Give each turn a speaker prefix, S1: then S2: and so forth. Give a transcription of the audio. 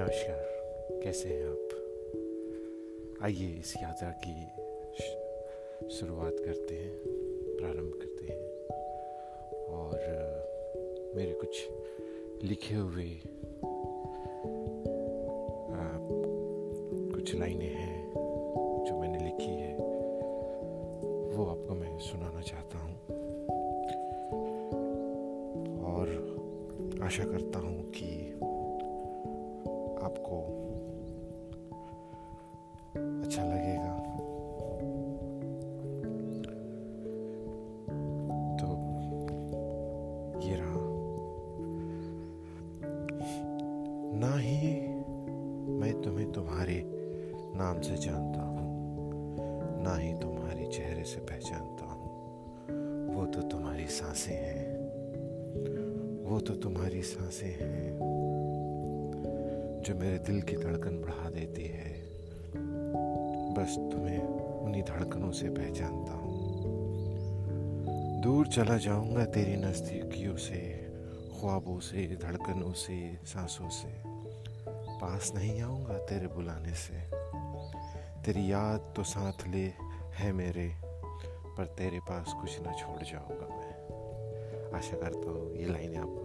S1: कैसे हैं आप? आइए इस यात्रा की शुरुआत करते हैं, प्रारंभ करते हैं। और, मेरे कुछ लिखे हुए कुछ लाइनें हैं जो मैंने लिखी है, वो आपको मैं सुनाना चाहता हूँ। और आशा करता हूँ कि आपको अच्छा लगेगा। तो ये रहा। ना ही मैं तुम्हें तुम्हारे नाम से जानता हूँ, ना ही तुम्हारे चेहरे से पहचानता हूँ। वो तो तुम्हारी साँसें हैं। वो तो तुम्हारी साँसें हैं। जो मेरे दिल की धड़कन बढ़ा देती है, बस तुम्हें उन्हीं धड़कनों से पहचानता हूँ। दूर चला जाऊँगा तेरी नज़दीकियों से, ख्वाबों से, धड़कनों से, सांसों से। पास नहीं आऊँगा तेरे बुलाने से। तेरी याद तो साथ ले है मेरे, पर तेरे पास कुछ ना छोड़ जाऊँगा मैं। आशा करता हूँ ये लाइनें धन्यवाद